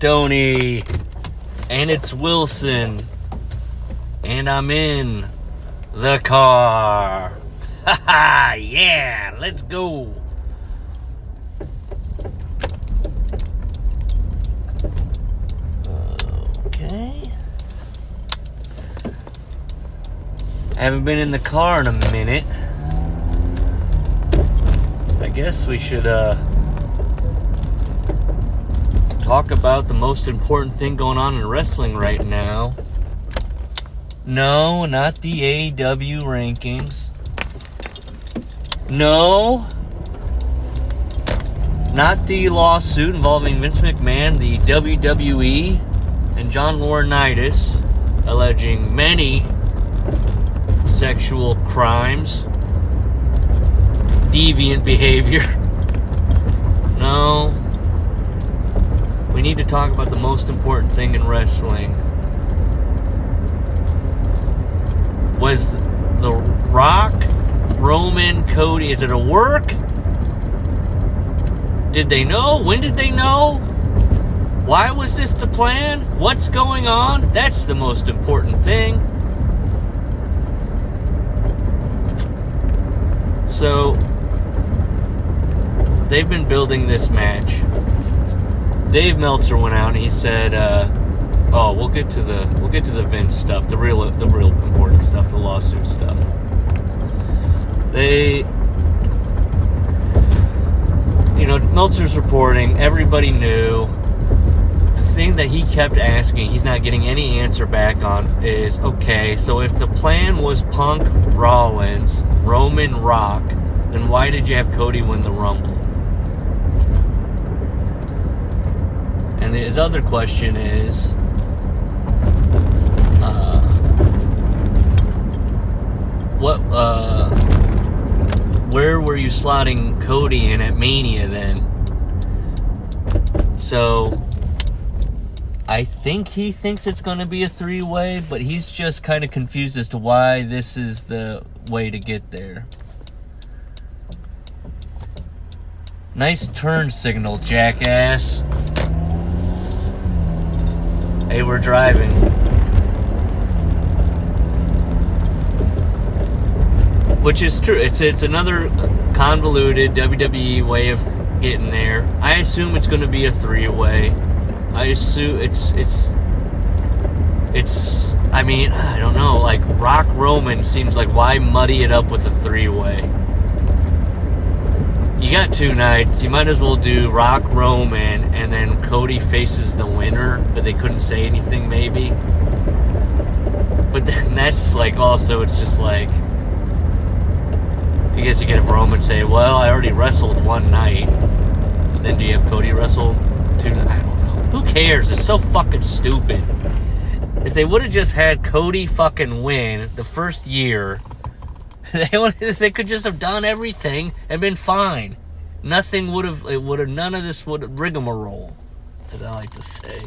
Tony. And it's Wilson. And I'm in the car. Haha, yeah, let's go. Okay. I haven't been in the car in a minute. I guess we should uh talk about the most important thing going on in wrestling right now. No, not the AEW rankings. No. Not the lawsuit involving Vince McMahon, the WWE, and John Laurinaitis alleging many sexual crimes, deviant behavior. No. Need to talk about the most important thing in wrestling. Was the Rock, Roman, Cody, is it a work? Did they know? When did they know? Why was this the plan? What's going on? That's the most important thing. So, they've been building this match. Dave Meltzer went out and he said, uh, "Oh, we'll get to the we'll get to the Vince stuff, the real the real important stuff, the lawsuit stuff." They, you know, Meltzer's reporting. Everybody knew. The thing that he kept asking, he's not getting any answer back on, is okay. So if the plan was Punk, Rollins, Roman, Rock, then why did you have Cody win the Rumble? His other question is, uh, what, uh, where were you slotting Cody in at Mania then? So, I think he thinks it's going to be a three way, but he's just kind of confused as to why this is the way to get there. Nice turn signal, jackass. Hey, we're driving. Which is true. It's it's another convoluted WWE way of getting there. I assume it's going to be a three-way. I assume it's it's it's. I mean, I don't know. Like Rock Roman seems like why muddy it up with a three-way? You got two nights. You might as well do Rock Roman and then Cody faces the winner, but they couldn't say anything maybe. But then that's like also it's just like I guess you could have Roman say, "Well, I already wrestled one night." Then do you have Cody wrestle two? I don't know. Who cares? It's so fucking stupid. If they would have just had Cody fucking win the first year, they would they could just have done everything and been fine. Nothing would have it would have none of this would rigmarole, as I like to say.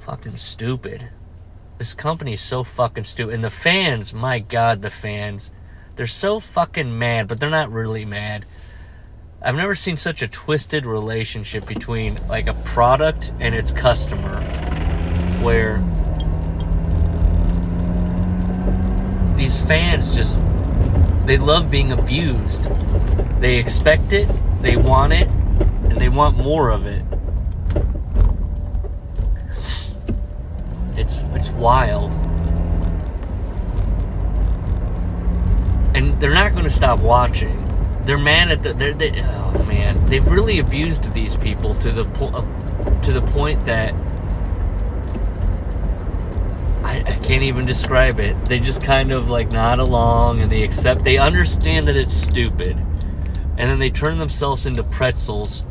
Fucking stupid. This company is so fucking stupid. And the fans, my god, the fans. They're so fucking mad, but they're not really mad. I've never seen such a twisted relationship between like a product and its customer where these fans just they love being abused. They expect it, they want it, and they want more of it. It's it's wild. And they're not going to stop watching. They're mad at the they're they, oh man, they've really abused these people to the uh, to the point that I, I can't even describe it. They just kind of like nod along and they accept, they understand that it's stupid. And then they turn themselves into pretzels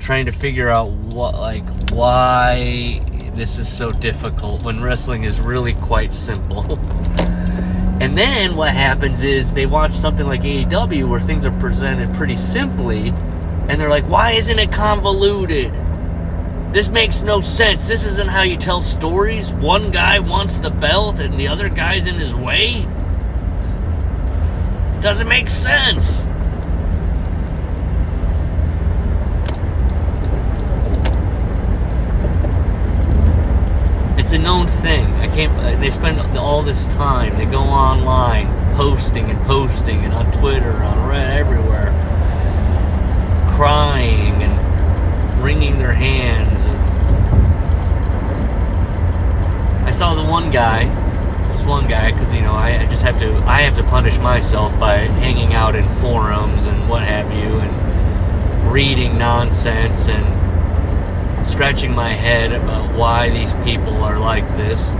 trying to figure out what, like, why this is so difficult when wrestling is really quite simple. and then what happens is they watch something like AEW where things are presented pretty simply and they're like, why isn't it convoluted? This makes no sense. This isn't how you tell stories. One guy wants the belt and the other guy's in his way. Doesn't make sense. It's a known thing. I can't. Uh, they spend all this time. They go online, posting and posting, and on Twitter, on Reddit, everywhere, crying and wringing their hands. I saw the one guy. This one guy, because you know, I, I just have to. I have to punish myself by hanging out in forums and what have you, and reading nonsense and scratching my head about why these people are like this.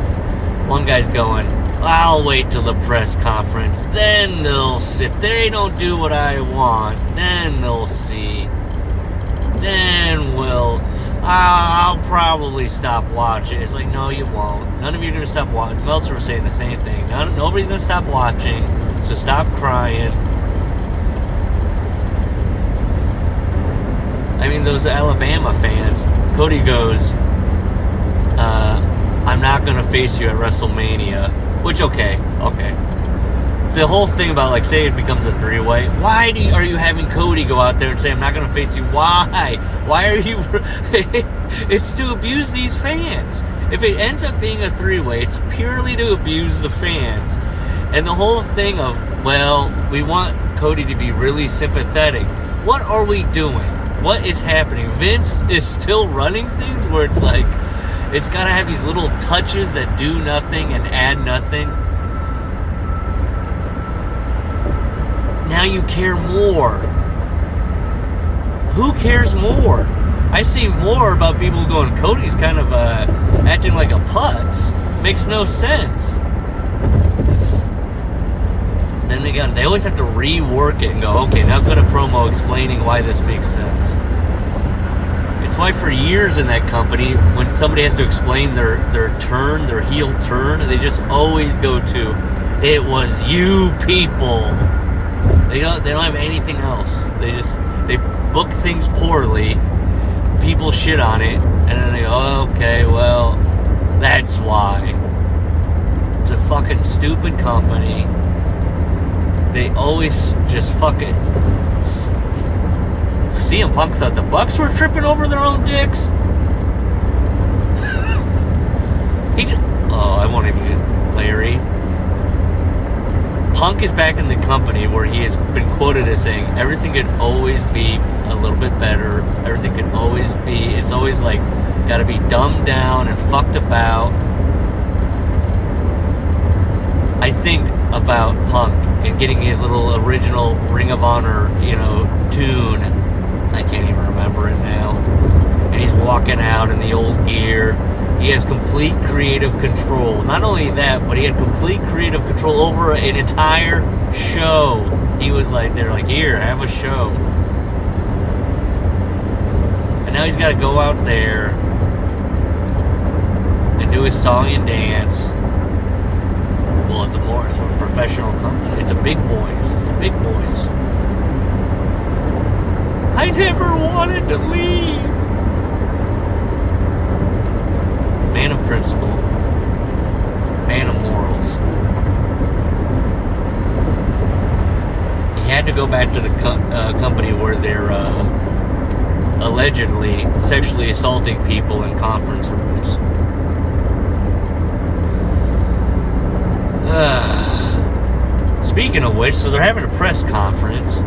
One guy's going, I'll wait till the press conference, then they'll. If they don't do what I want, then they'll see. Then we'll. I'll probably stop watching. It's like, no, you won't. None of you are going to stop watching. Meltzer was saying the same thing. None, nobody's going to stop watching, so stop crying. I mean, those Alabama fans, Cody goes, uh, I'm not going to face you at WrestleMania. Which, okay, okay. The whole thing about, like, say it becomes a three way, why do you, are you having Cody go out there and say, I'm not going to face you? Why? Why are you. it's to abuse these fans. If it ends up being a three way, it's purely to abuse the fans. And the whole thing of, well, we want Cody to be really sympathetic. What are we doing? What is happening? Vince is still running things where it's like, it's got to have these little touches that do nothing and add nothing. Now you care more. Who cares more? I see more about people going, Cody's kind of uh, acting like a putz. Makes no sense. Then they got they always have to rework it and go, okay, now cut a promo explaining why this makes sense. It's why for years in that company, when somebody has to explain their, their turn, their heel turn, they just always go to, it was you people. They don't they don't have anything else. They just they book things poorly. People shit on it, and then they go, okay, well, that's why. It's a fucking stupid company. They always just fucking. CM Punk thought the Bucks were tripping over their own dicks. he just, oh, I won't even Larry. Punk is back in the company where he has been quoted as saying everything could always be a little bit better. Everything could always be. It's always like got to be dumbed down and fucked about. I think about Punk and getting his little original Ring of Honor, you know, tune. I can't even remember it now. And he's walking out in the old gear. He has complete creative control. Not only that, but he had complete creative control over an entire show. He was like, they're like, here, have a show. And now he's got to go out there and do his song and dance. Well, it's a more, it's a professional company. It's a big boys. It's the big boys. I never wanted to leave. Man of principle. Man of morals. He had to go back to the co- uh, company where they're uh, allegedly sexually assaulting people in conference rooms. Uh, speaking of which, so they're having a press conference.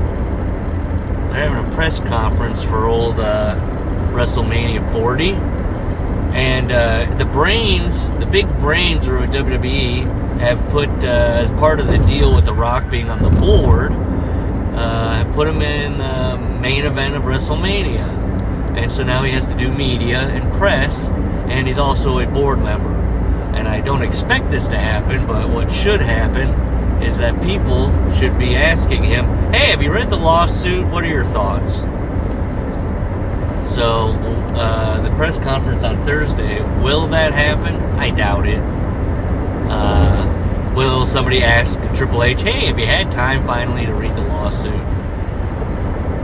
They're having a press conference for old uh, WrestleMania 40. And uh, the brains, the big brains through WWE, have put, uh, as part of the deal with The Rock being on the board, uh, have put him in the main event of WrestleMania. And so now he has to do media and press, and he's also a board member. And I don't expect this to happen, but what should happen is that people should be asking him, hey, have you read the lawsuit? What are your thoughts? So, uh, the press conference on Thursday, will that happen? I doubt it. Uh, will somebody ask Triple H, hey, have you had time finally to read the lawsuit?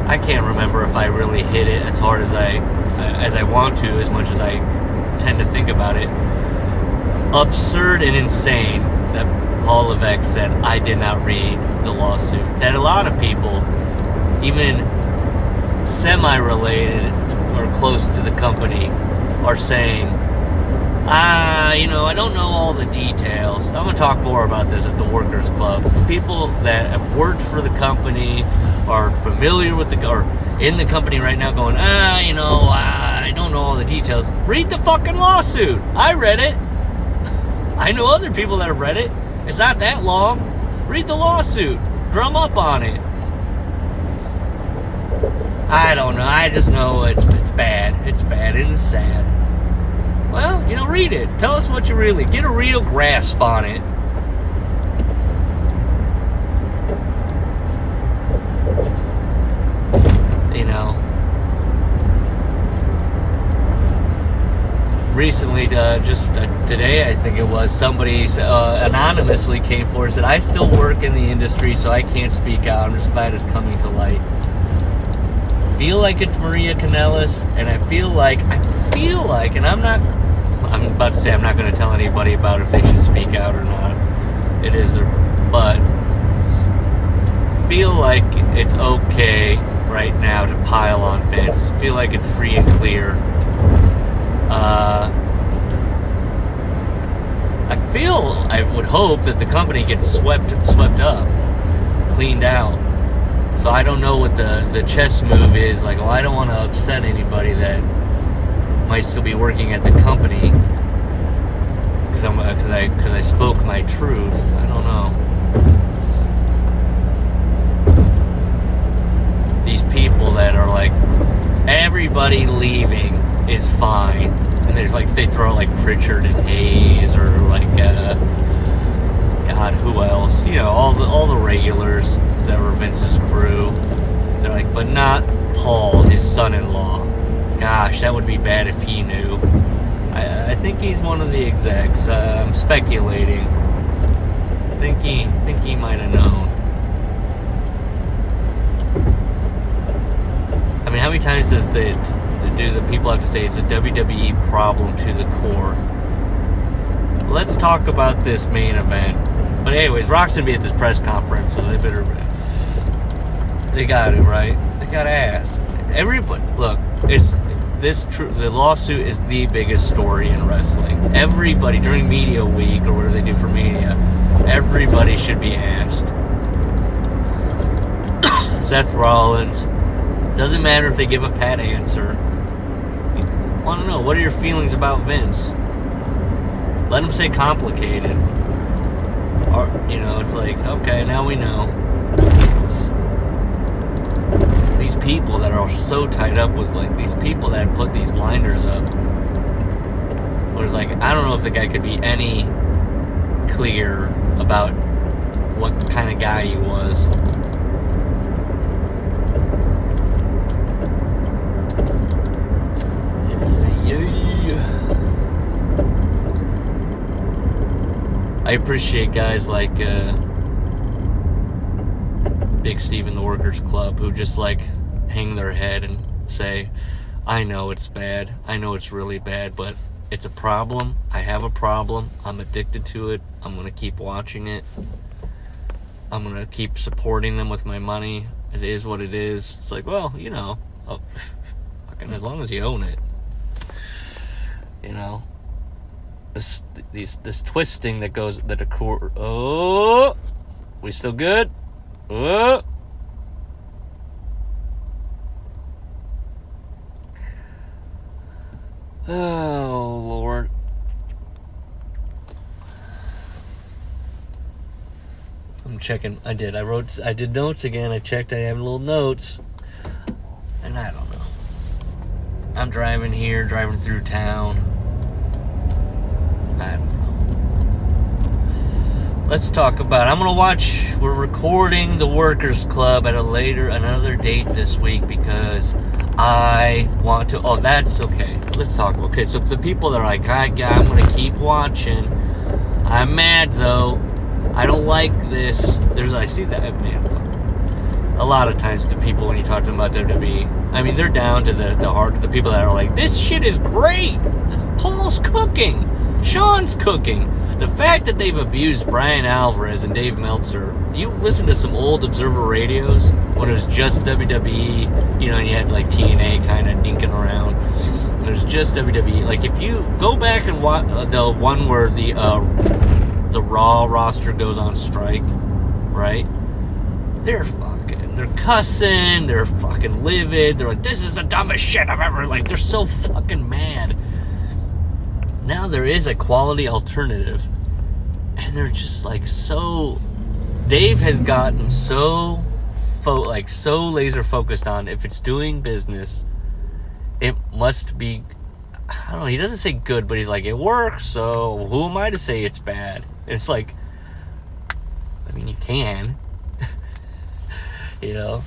I can't remember if I really hit it as hard as I as I want to, as much as I tend to think about it. Absurd and insane that Paul Levesque said I did not read the lawsuit. That a lot of people, even semi-related or close to the company, are saying Ah, you know, I don't know all the details. I'm going to talk more about this at the Workers Club. People that have worked for the company are familiar with the, or in the company right now going, ah, you know, I don't know all the details. Read the fucking lawsuit. I read it. I know other people that have read it. It's not that long. Read the lawsuit. Drum up on it. I don't know. I just know it's it's bad. It's bad and it's sad. Well, you know, read it. Tell us what you really get a real grasp on it. You know. Recently, uh, just uh, today, I think it was, somebody uh, anonymously came forward and said, I still work in the industry, so I can't speak out. I'm just glad it's coming to light feel like it's Maria Kanellis, and I feel like I feel like, and I'm not. I'm about to say I'm not going to tell anybody about if they should speak out or not. It is, but feel like it's okay right now to pile on Vince. Feel like it's free and clear. Uh, I feel I would hope that the company gets swept swept up, cleaned out. So I don't know what the, the chess move is. Like, well, I don't want to upset anybody that might still be working at the company because I'm because I because I spoke my truth. I don't know. These people that are like everybody leaving is fine, and they're like they throw like Prichard and Hayes or like uh, God, who else? You know, all the all the regulars that were Vince's crew. They're like, but not Paul, his son-in-law. Gosh, that would be bad if he knew. I, I think he's one of the execs. Uh, I'm speculating. I think he, think he might have known. I mean, how many times does the do the people have to say it's a WWE problem to the core? Let's talk about this main event. But anyways, Rock's gonna be at this press conference, so they better they got it right. They got ass. Everybody, look, it's this. true. the lawsuit is the biggest story in wrestling. Everybody during media week or whatever they do for media, everybody should be asked. Seth Rollins. Doesn't matter if they give a pat answer. I want to know what are your feelings about Vince? Let him say complicated. Or you know, it's like okay, now we know these people that are so tied up with like these people that put these blinders up. Was like I don't know if the guy could be any clear about what kind of guy he was. I appreciate guys like uh, Big Steve in the Workers Club who just like hang their head and say, I know it's bad. I know it's really bad, but it's a problem. I have a problem. I'm addicted to it. I'm going to keep watching it. I'm going to keep supporting them with my money. It is what it is. It's like, well, you know, oh, fucking as long as you own it. You know, this these this twisting that goes that occur. Oh, we still good? Oh. Oh, Lord. I'm checking. I did. I wrote. I did notes again. I checked. I have little notes. And I don't know. I'm driving here, driving through town. I don't know. let's talk about i'm gonna watch we're recording the workers club at a later another date this week because i want to oh that's okay let's talk okay so the people that are like I, i'm gonna keep watching. I'm mad though. I don't like this. There's i see that man a lot of times the people when you talk to them about WWE, I mean they're down to the the heart the people that are like, this shit is great. Paul's cooking, Shawn's cooking, the fact that they've abused Bryan Alvarez and Dave Meltzer, you listen to some old Observer radios when it was just WWE, you know, and you had like TNA kind of dinking around. There's just WWE. Like if you go back and watch uh, the one where the uh, the Raw roster goes on strike, right? They're fucking, they're cussing, they're fucking livid. They're like, this is the dumbest shit I've ever. Like they're so fucking mad. Now there is a quality alternative, and they're just like so. Dave has gotten so, fo- like so laser focused on if it's doing business it must be I don't know, he doesn't say good, but he's like, it works, so who am I to say it's bad? It's like I mean you can. you know.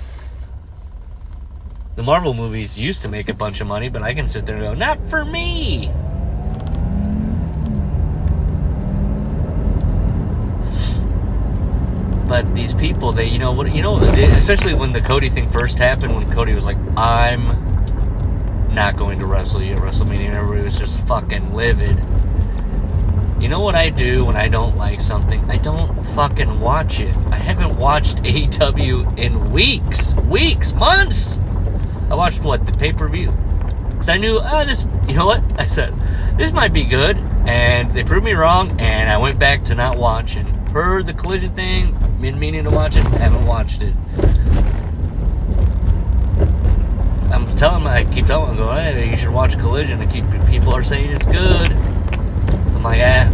The Marvel movies used to make a bunch of money, but I can sit there and go, not for me. But these people, they, you know, what, you know, especially when the Cody thing first happened, when Cody was like, "I'm not going to wrestle you at WrestleMania. And everybody was just fucking livid. You know what I do when I don't like something? I don't fucking watch it. I haven't watched AEW in weeks, weeks, months. I watched what the pay per view because I knew oh this. You know what? I said this might be good, and they proved me wrong, and I went back to not watching. Heard the collision thing, been meaning to watch it, haven't watched it. I'm telling I keep telling them, go, hey, you should watch Collision. And keep people are saying it's good. I'm like, eh,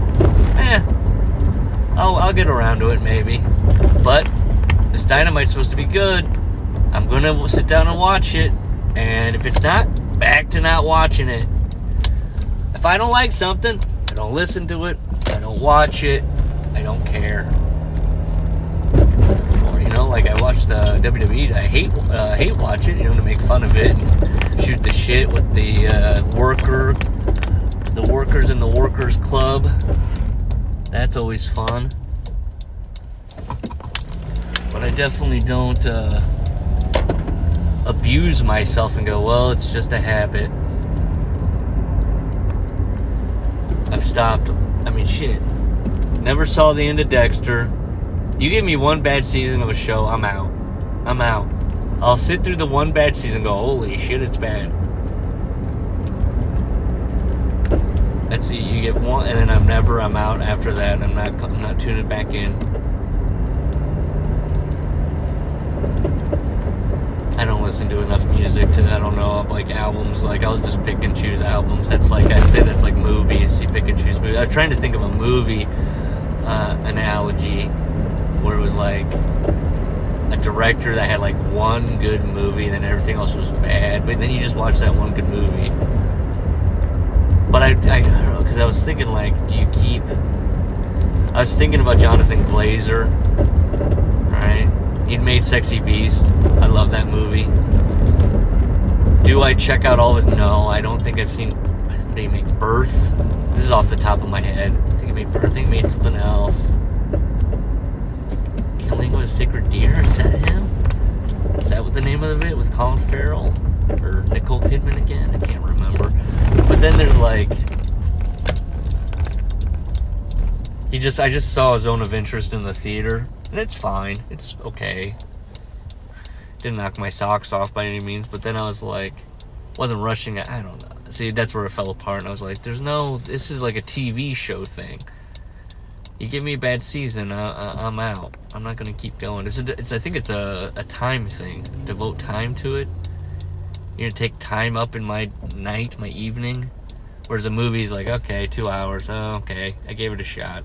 eh. I'll, I'll get around to it maybe. But this Dynamite's supposed to be good. I'm gonna sit down and watch it. And if it's not, back to not watching it. If I don't like something, I don't listen to it. I don't watch it. I don't care like I watch the WWE. I hate uh, hate watch it, you know, to make fun of it, and shoot the shit with the uh, worker, the workers in the workers club. That's always fun. But I definitely don't uh, abuse myself and go, well, it's just a habit. I've stopped. I mean, shit. Never saw the end of Dexter you give me one bad season of a show, I'm out. I'm out. I'll sit through the one bad season go, holy shit, it's bad. That's it. You get one, and then I'm never. I'm out after that. I'm not. I'm not tuning back in. I don't listen to enough music to. I don't know like albums. Like I'll just pick and choose albums. That's like I'd say that's like movies. You pick and choose movies. I was trying to think of a movie uh, analogy where it was like a director that had like one good movie and then everything else was bad. But then you just watch that one good movie. But I, I, I don't know, because I was thinking like, do you keep. I was thinking about Jonathan Glazer, right? He'd made Sexy Beast. I love that movie. Do I check out all of his? No, I don't think I've seen. They he make Birth? This is off the top of my head. I think he made Birth. I think he made something else. Killing with Sacred Deer? Is that him? Is that what the name of it was? Colin Farrell? Or Nicole Kidman again? I can't remember. But then there's like. He just, I just saw a zone of interest in the theater, and it's fine. It's okay. Didn't knock my socks off by any means, but then I was like, wasn't rushing it. I don't know. See, that's where it fell apart, and I was like, there's no, this is like a TV show thing you give me a bad season, uh, I'm out. I'm not gonna keep going. It's, a, it's I think it's a, a time thing. Devote time to it. You're gonna take time up in my night, my evening. Whereas a movie's like, okay, two hours. Oh, okay, I gave it a shot.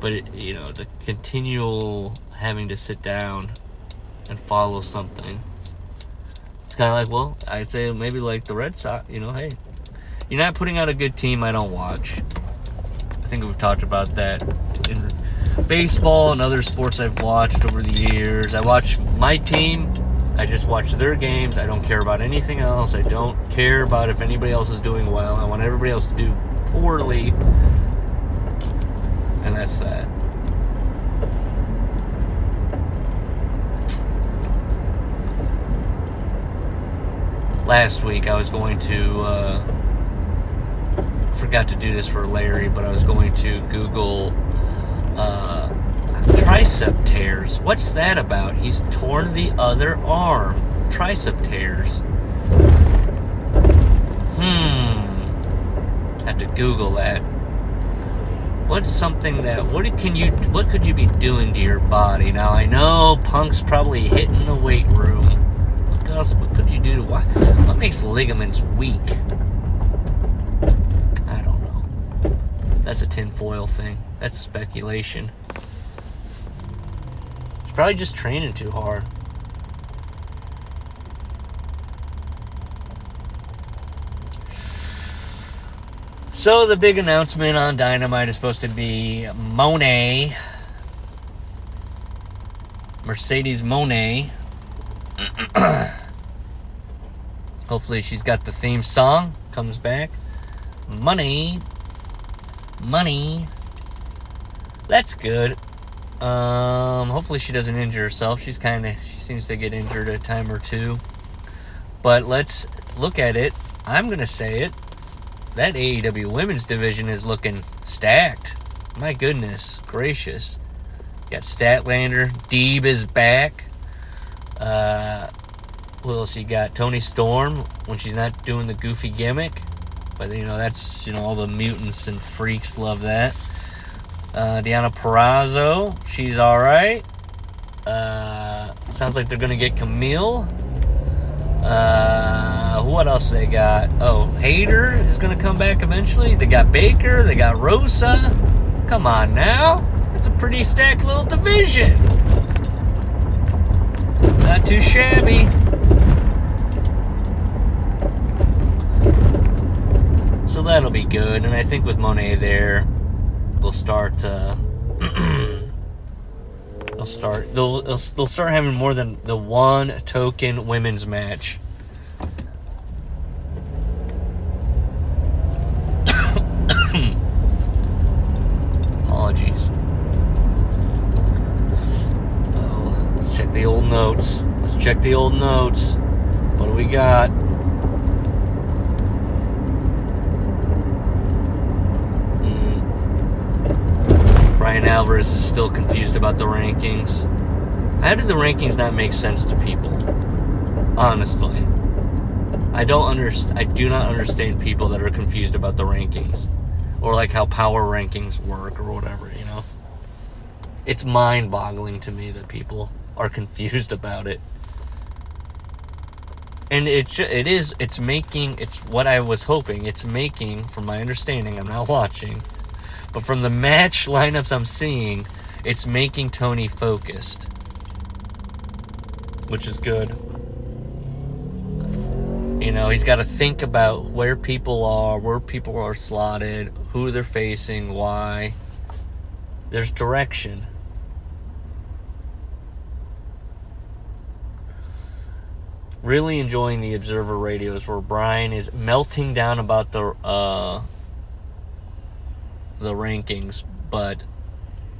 But it, you know, the continual having to sit down and follow something. It's kind of like, well, I'd say maybe like the Red Sox. You know, hey, you're not putting out a good team. I don't watch think we've talked about that in baseball and other sports I've watched over the years. I watch my team. I just watch their games. I don't care about anything else. I don't care about if anybody else is doing well. I want everybody else to do poorly. And that's that. Last week I was going to uh, forgot to do this for Larry, but I was going to Google uh, tricep tears. What's that about? He's torn the other arm. Tricep tears. Hmm. Have to Google that. What's something that what can you what could you be doing to your body? Now I know Punk's probably hitting the weight room. What else? What could you do to? What makes ligaments weak? I don't know. That's a tinfoil thing. That's speculation. It's probably just training too hard. So the big announcement on Dynamite is supposed to be Moné, Mercedes Moné. Hopefully she's got the theme song. Comes back. Money. Money. That's good. Um, hopefully she doesn't injure herself. She's kind of she seems to get injured a time or two. But let's look at it. I'm gonna say it that AEW women's division is looking stacked. My goodness gracious. got Statlander. Deeb is back. Uh, what else you got? Toni Storm when she's not doing the goofy gimmick. But, you know, that's, you know, all the mutants and freaks love that. Uh, Deonna Purrazzo, she's alright. Uh, sounds like they're to get Kamille. Uh, what else they got? Oh, Hayter is to come back eventually. They got Baker. They got Rosa. Come on now. It's a pretty stacked little division. Not too shabby. That'll be good. And I think with Moné there, we'll start. Uh, they'll start. They'll, they'll they'll start having more than the one token women's match. Apologies. Oh, let's check the old notes. Let's check the old notes. What do we got? Bryan Alvarez is still confused about the rankings. How did the rankings not make sense to people? Honestly. I don't understand. I do not understand people that are confused about the rankings. Or like how power rankings work or whatever, you know? It's mind boggling to me that people are confused about it. And it, it is, it's making, it's what I was hoping. It's making, from my understanding, I'm not watching, but from the match lineups I'm seeing, it's making Tony focused, which is good. You know, he's got to think about where people are, where people are slotted, who they're facing, why. There's direction. Really enjoying the Observer radios where Bryan is melting down about the uh, the rankings, but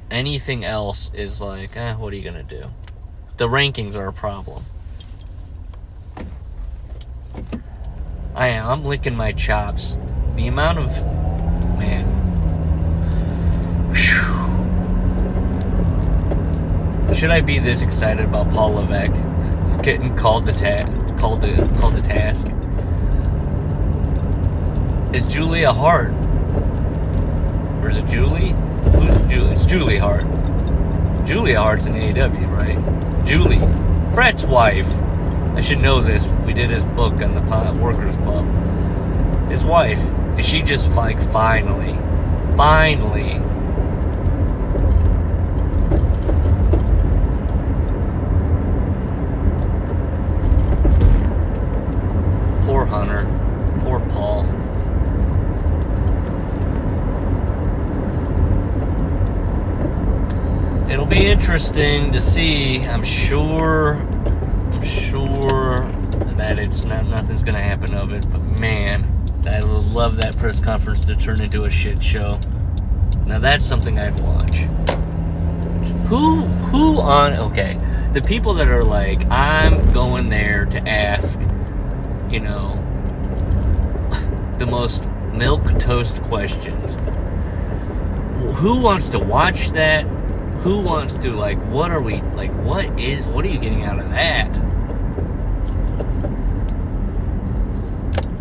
anything else is like, eh, what are you gonna do? The rankings are a problem. I am. I'm licking my chops. The amount of man. Whew. Should I be this excited about Paul Levesque getting called the ta- called the called the task? Is Julia Hart is it Julie? Who's Julie? It's Julie Hart. Julia Hart's in AEW, right? Julie, Bret's wife. I should know this. We did his book on the Workers Club. His wife, is she just like finally, finally Poor Hunter. Poor Paul. It'll be interesting to see. I'm sure. I'm sure that it's not nothing's gonna happen of it. But man, I love that press conference to turn into a shit show. Now that's something I'd watch. Who who on okay? The people that are like, I'm going there to ask, you know, the most milk toast questions. Who wants to watch that? Who wants to like what are we like what is what are you getting out of that?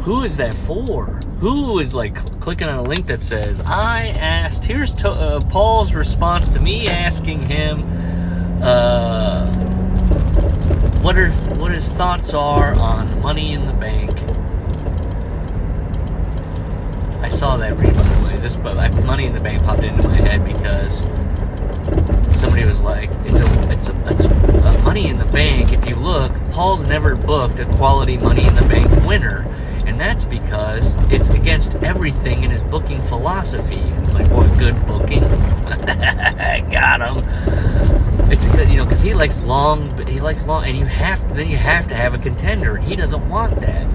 who is that for? Who is like cl- clicking on a link that says, I asked, here's to, uh, Paul's response to me asking him uh, what, are, what his thoughts are on money in the bank. I saw that read, by the way. This but money in the bank popped into my head because somebody was like, "It's a, it's a, it's a money in the bank." If you look, Paul's never booked a quality money in the bank winner, and that's because it's against everything in his booking philosophy. It's like, what good booking? Got him. It's because you know, because he likes long, but he likes long, and you have to, then you have to have a contender. and He doesn't want that.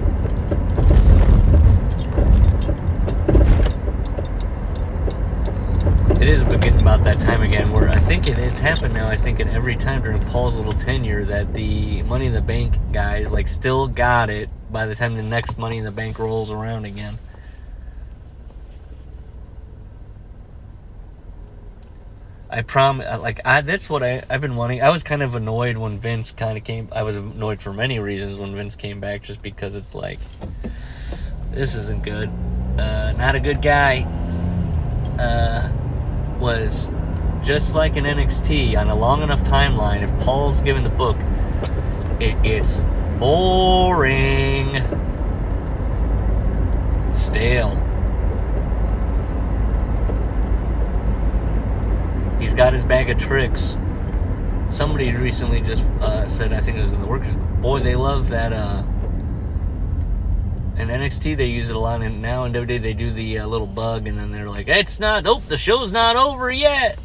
It is about that time again where I think it, it's happened now. I think in every time during Paul's little tenure that the Money in the Bank guys like still got it by the time the next Money in the Bank rolls around again. I promise, uh, like I, that's what I I've been wanting. I was kind of annoyed when Vince kind of came. I was annoyed for many reasons when Vince came back, just because it's like this isn't good. Uh, not a good guy. Uh, was just like an NXT on a long enough timeline. If Paul's given the book, it gets boring, stale. He's got his bag of tricks. Somebody recently just uh, said, I think it was in the workers. Boy, they love that. Uh, in NXT they use it a lot, and now in WWE they do the uh, little bug, and then they're like, "It's not. Oh, the show's not over yet."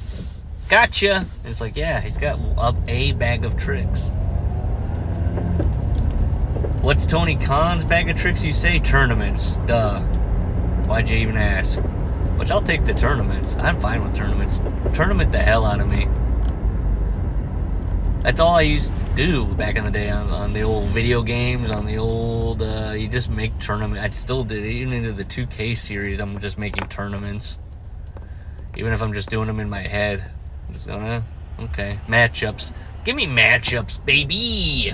Gotcha. And it's like, yeah, he's got up a bag of tricks. What's Tony Khan's bag of tricks? You say tournaments. Duh. Why'd you even ask? Which I'll take the tournaments. I'm fine with tournaments. Tournament the hell out of me. That's all I used to do back in the day on, on the old video games, on the old, uh, you just make tournament. I still did it, even into the 2K series, I'm just making tournaments. Even if I'm just doing them in my head. I'm just gonna, okay, matchups. Give me matchups, baby!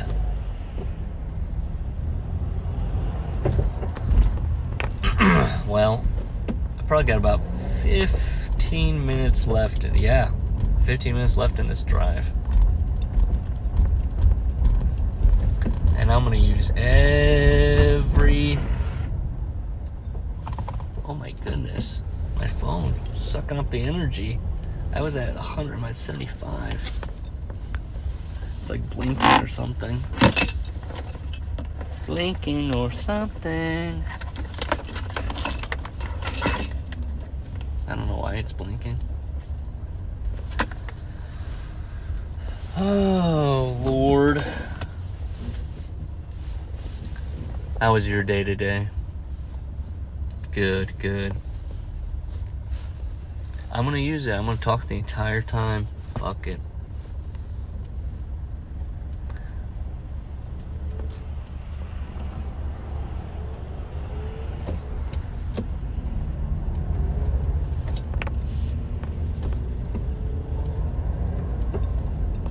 well, I probably got about 15 minutes left. Yeah, 15 minutes left in this drive. I'm gonna use every oh my goodness my phone sucking up the energy. I was at 100 I'm at 75 it's like blinking or something. Blinking or something. I don't know why it's blinking. Oh lord How was your day today? Good, good. I'm gonna use it. I'm gonna talk the entire time. Fuck it.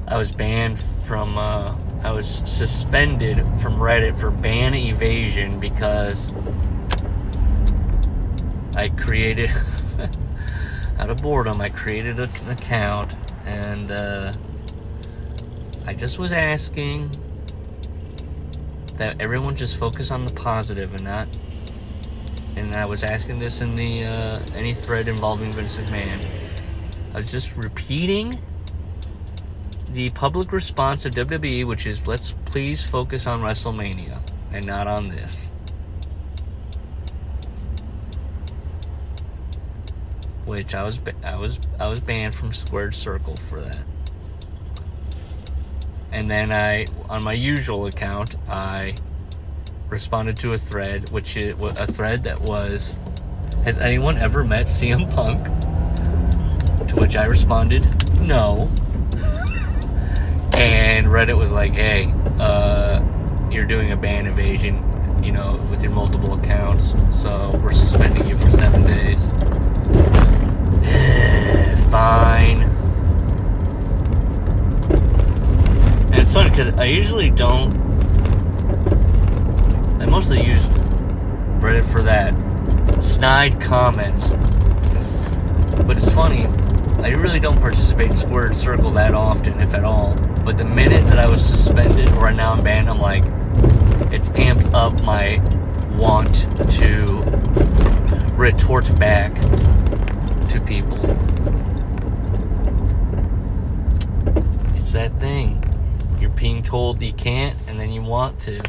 I was banned from uh, I was suspended from Reddit for ban evasion because I created, out of boredom, I created an account and uh, I just was asking that everyone just focus on the positive and not. And I was asking this in the uh, any thread involving Vince McMahon. I was just repeating the public response of WWE, which is let's please focus on WrestleMania and not on this. Which I was I was I was banned from Squared Circle for that. And then I on my usual account I responded to a thread which a thread that was has anyone ever met CM Punk? To which I responded, no and Reddit was like, "Hey, uh, you're doing a ban evasion, you know, with your multiple accounts, so we're suspending you for seven days." Fine. And it's funny because I usually don't. I mostly use Reddit for that. Snide comments. But it's funny, I really don't participate in Squared Circle that often, if at all. But the minute that I was suspended or now I'm banned, I'm like, it's amped up my want to retort back to people. It's that thing. You're being told you can't, and then you want to.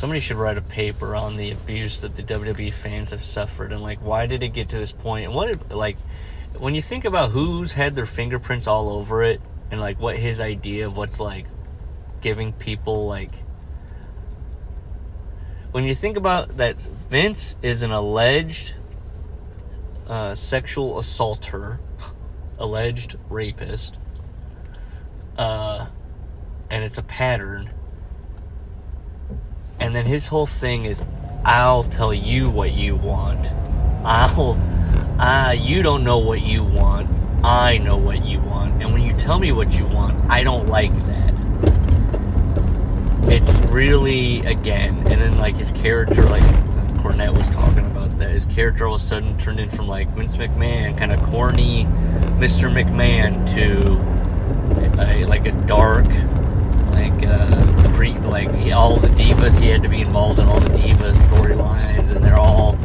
Somebody should write a paper on the abuse that the WWE fans have suffered and like why did it get to this point and what like when you think about who's had their fingerprints all over it and like what his idea of what's like giving people like when you think about that Vince is an alleged uh, sexual assaulter, alleged rapist, uh, and it's a pattern. And then his whole thing is, I'll tell you what you want. I'll, uh, you don't know what you want. I know what you want. And when you tell me what you want, I don't like that it's really again and then like his character like Cornette was talking about that his character all of a sudden turned in from like Vince McMahon kind of corny Mr. McMahon to a, like a dark like uh pre like he, all the divas he had to be involved in all the divas storylines and they're all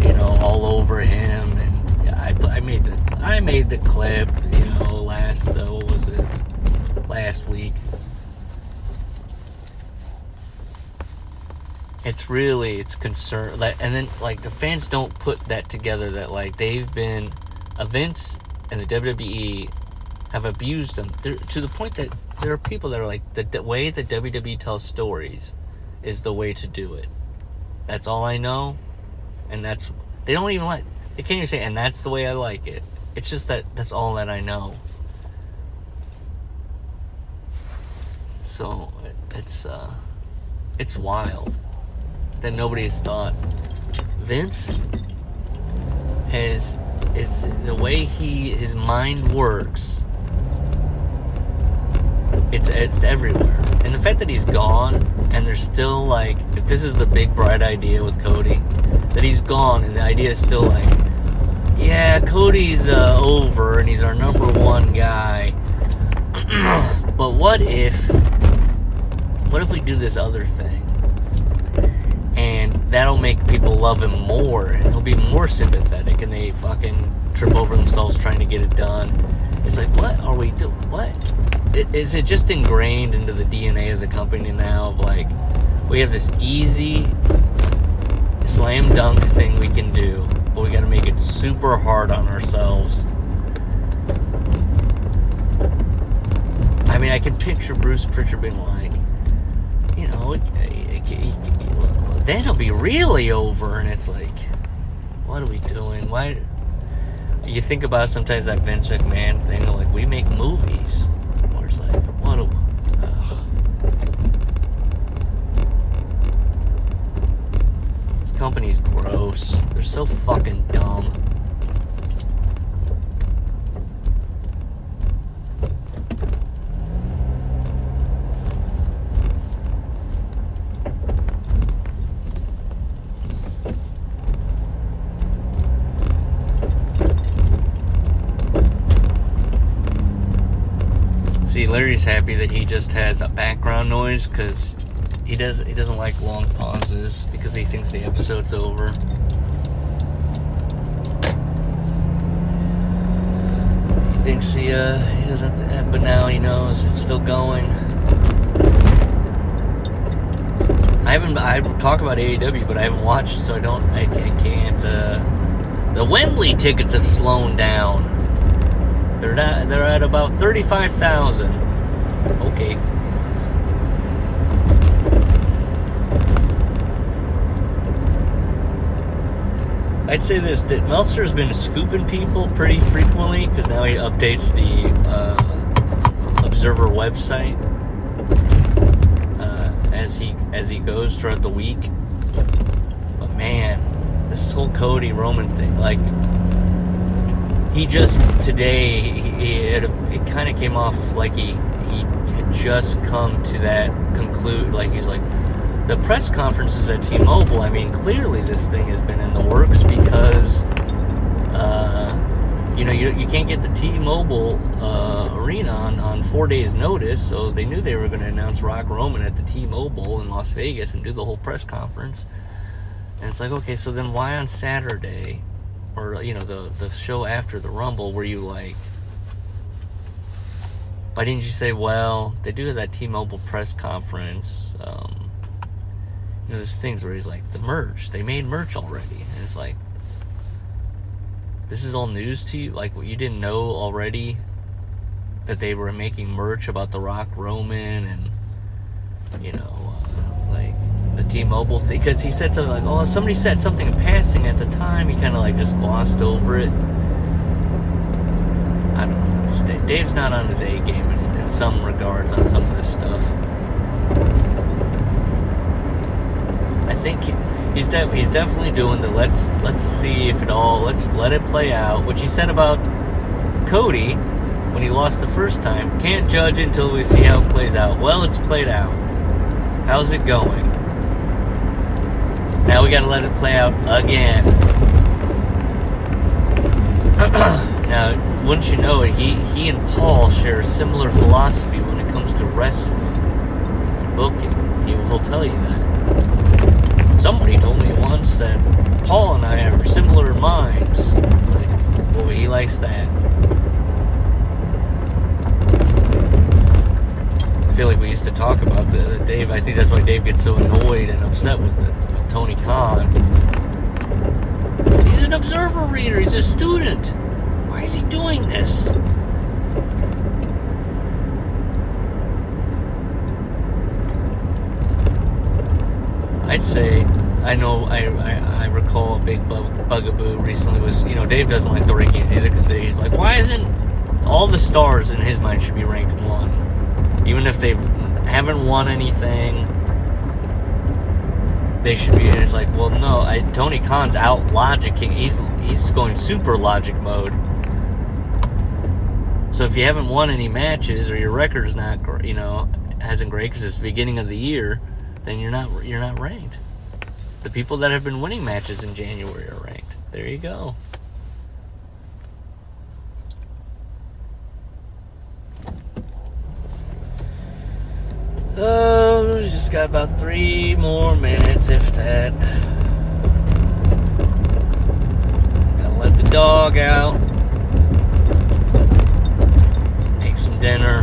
you know all over him. And yeah, I, I made the I made the clip you know last uh, what was it? Last week. It's really it's concern like and then like the fans don't put that together that like they've been Vince and the WWE have abused them. To the point that there are people that are like the, the way the WWE tells stories is the way to do it. That's all I know, and that's they don't even like they can't even say and that's the way I like it. It's just that that's all that I know. So it's uh it's wild that nobody has thought. Vince has it's the way he his mind works. It's it's everywhere, and the fact that he's gone and there's still like if this is the big bright idea with Cody, that he's gone and the idea is still like, yeah, Cody's uh, over and he's our number one guy. but what if, what if we do this other thing? and that'll make people love him more he'll be more sympathetic and they fucking trip over themselves trying to get it done it's like what are we doing what is it just ingrained into the dna of the company now of like we have this easy slam dunk thing we can do but we got to make it super hard on ourselves i mean i can picture bruce Prichard being like you know then it'll be really over. And it's like, what are we doing? Why? You think about sometimes that Vince McMahon thing, like we make movies, what? A, this company's gross. They're so fucking dumb. Happy that he just has a background noise because he does he doesn't like long pauses because he thinks the episode's over. He thinks he uh he doesn't, but now he knows it's still going. I haven't I talk about AEW, but I haven't watched, so I don't I, I can't. Uh, the Wembley tickets have slowed down. They're at, they're at about 35,000. Okay. I'd say this that Meltzer's been scooping people pretty frequently because now he updates the uh, Observer website uh, as he as he goes throughout the week. But man, this whole Cody Roman thing, like he just today he, it, it kind of came off like he just come to that conclude like he's like the press conferences at T-Mobile. I mean, clearly this thing has been in the works because uh, you know you, you can't get the T-Mobile uh, arena on, on four days notice, so they knew they were going to announce Rock Roman at the T-Mobile in Las Vegas and do the whole press conference. And it's like, okay, so then why on Saturday? or you know the the show after the Rumble were you like why didn't you say well they do have that T-Mobile press conference um, you know there's things where he's like the merch they made merch already and it's like this is all news to you like what you didn't know already that they were making merch about the Rock Roman and you know like, the T-Mobile thing because he said something like, "Oh, somebody said something in passing at the time." He kind of like just glossed over it. Dave's not on his A game in, in some regards on some of this stuff. I think he's de- he's definitely doing the let's let's see if it all let's let it play out, which he said about Cody when he lost the first time. Can't judge until we see how it plays out. Well, it's played out. How's it going? Now we gotta let it play out again. now, wouldn't you know it, he, he and Paul share a similar philosophy when it comes to wrestling and booking. He will tell you that. Somebody told me once that Paul and I have similar minds. It's like, boy, he likes that. I feel like we used to talk about the, the Dave. I think that's why Dave gets so annoyed and upset with it. Tony Khan. He's an observer reader, he's a student. Why is he doing this? I'd say, I know, I, I, I recall a big bug, bugaboo recently was, you know, Dave doesn't like the rankings either because he's like, why isn't all the stars in his mind should be ranked one? Even if they haven't won anything, they should be. and it's like, well, no, I, Tony Khan's out logicking. He's he's going super logic mode. So if you haven't won any matches or your record's not, you know, hasn't great because it's the beginning of the year, then you're not you're not ranked. The people that have been winning matches in January are ranked. There you go. Oh, just got about three more minutes, if that. Gotta let the dog out. Dinner.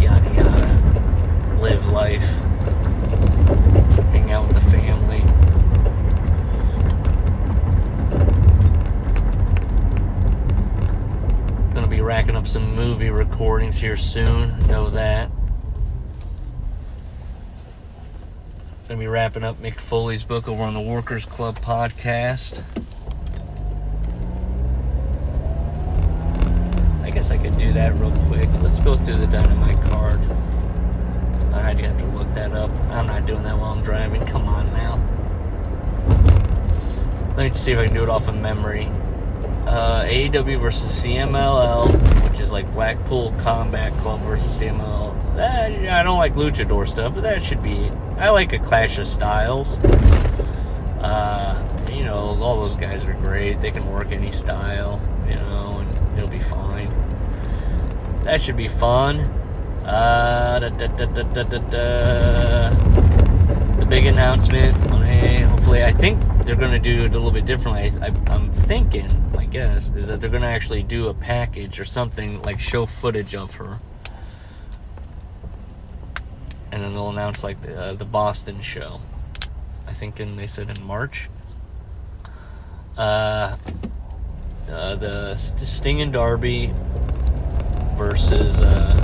Yada yada. Live life. Hang out with the family. Gonna be racking up some movie recordings here soon. Know that. Gonna be wrapping up Mick Foley's book over on the Workers Club podcast. Guess I could do that real quick. Let's go through the dynamite card. I'd have to look that up. I'm not doing that while I'm driving. Come on now. Let me see if I can do it off of memory. Uh, AEW versus CMLL, which is like Blackpool Combat Club versus CMLL. That, I don't like luchador stuff, but that should be I like a clash of styles. Uh, you know, all those guys are great. They can work any style, you know, and it'll be fine. That should be fun. Uh, da, da, da, the big announcement. Okay, hopefully, I think they're going to do it a little bit differently. I, I'm thinking, my guess, is that they're going to actually do a package or something like show footage of her and then they'll announce like the, uh, the Boston show. I think in they said in March. Uh, uh, the Sting and Darby versus uh,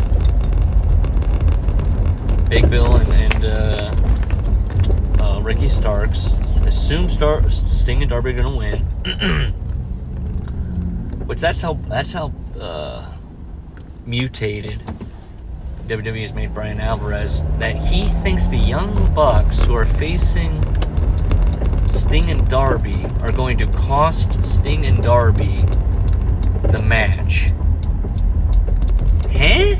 Big Bill and, and uh, uh, Ricky Starks. Assume Star- Sting and Darby are gonna win. Which that's how that's how uh, mutated WWE has made Bryan Alvarez that he thinks the Young Bucks who are facing Sting and Darby are going to cost Sting and Darby the match. Huh?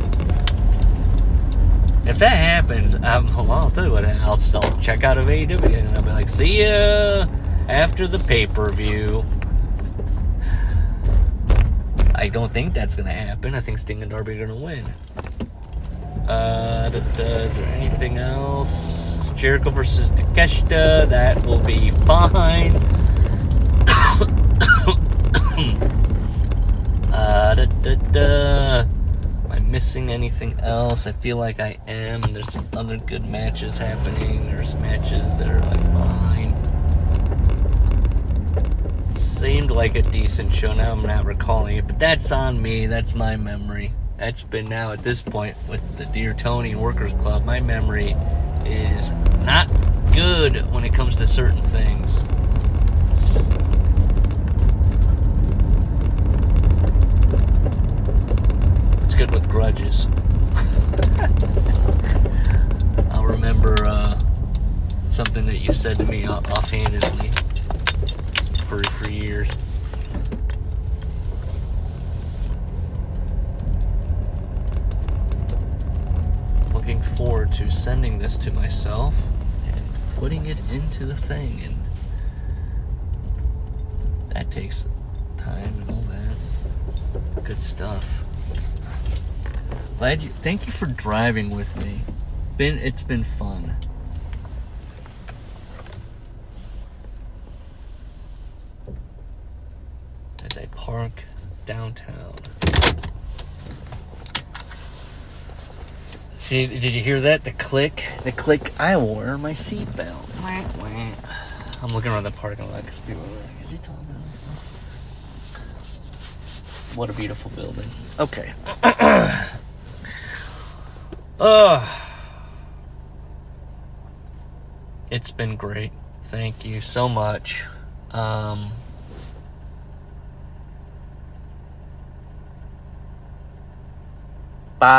If that happens, um, well, I'll tell you what, I'll still check out of AEW and I'll be like, see ya after the pay per view. I don't think that's going to happen. I think Sting and Darby are going to win. Uh, is there anything else? Jericho versus Takeshita. That will be fine. uh, da, missing anything else? I feel like I am. There's some other good matches happening. There's matches that are like fine. Seemed like a decent show. Now I'm not recalling it, but that's on me. That's my memory. That's been now at this point with the Dear Tony and Workers Club. My memory is not good when it comes to certain things. It's good with grudges. I'll remember uh, something that you said to me offhandedly for, for years. Looking forward to sending this to myself and putting it into the thing, and that takes time and all that good stuff. Glad you. Thank you for driving with me. Been it's been fun. As I park downtown. See, did you hear that? The click, the click. I wear my seatbelt. I'm looking around the parking lot because people are like, "Is he talking about this?" What a beautiful building. Okay. Ugh. It's been great. Thank you so much. Um, bye.